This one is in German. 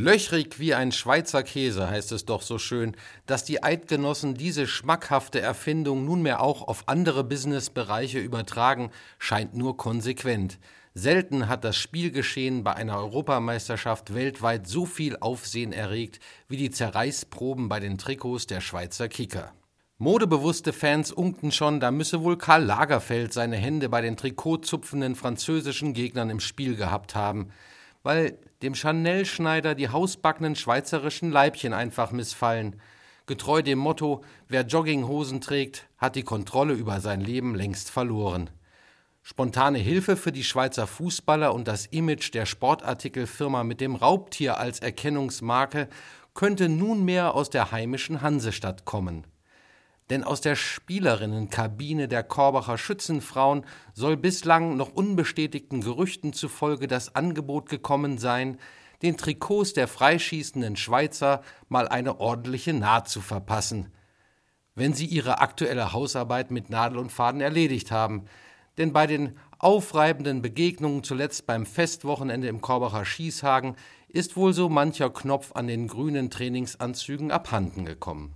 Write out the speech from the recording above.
Löchrig wie ein Schweizer Käse heißt es doch so schön, dass die Eidgenossen diese schmackhafte Erfindung nunmehr auch auf andere Businessbereiche übertragen, scheint nur konsequent. Selten hat das Spielgeschehen bei einer Europameisterschaft weltweit so viel Aufsehen erregt wie die Zerreißproben bei den Trikots der Schweizer Kicker. Modebewusste Fans unkten schon, da müsse wohl Karl Lagerfeld seine Hände bei den trikotzupfenden französischen Gegnern im Spiel gehabt haben weil dem Chanel-Schneider die hausbackenen schweizerischen Leibchen einfach missfallen. Getreu dem Motto, wer Jogginghosen trägt, hat die Kontrolle über sein Leben längst verloren. Spontane Hilfe für die Schweizer Fußballer und das Image der Sportartikelfirma mit dem Raubtier als Erkennungsmarke könnte nunmehr aus der heimischen Hansestadt kommen denn aus der Spielerinnenkabine der Korbacher Schützenfrauen soll bislang noch unbestätigten Gerüchten zufolge das Angebot gekommen sein, den Trikots der freischießenden Schweizer mal eine ordentliche Naht zu verpassen, wenn sie ihre aktuelle Hausarbeit mit Nadel und Faden erledigt haben. Denn bei den aufreibenden Begegnungen zuletzt beim Festwochenende im Korbacher Schießhagen ist wohl so mancher Knopf an den grünen Trainingsanzügen abhanden gekommen.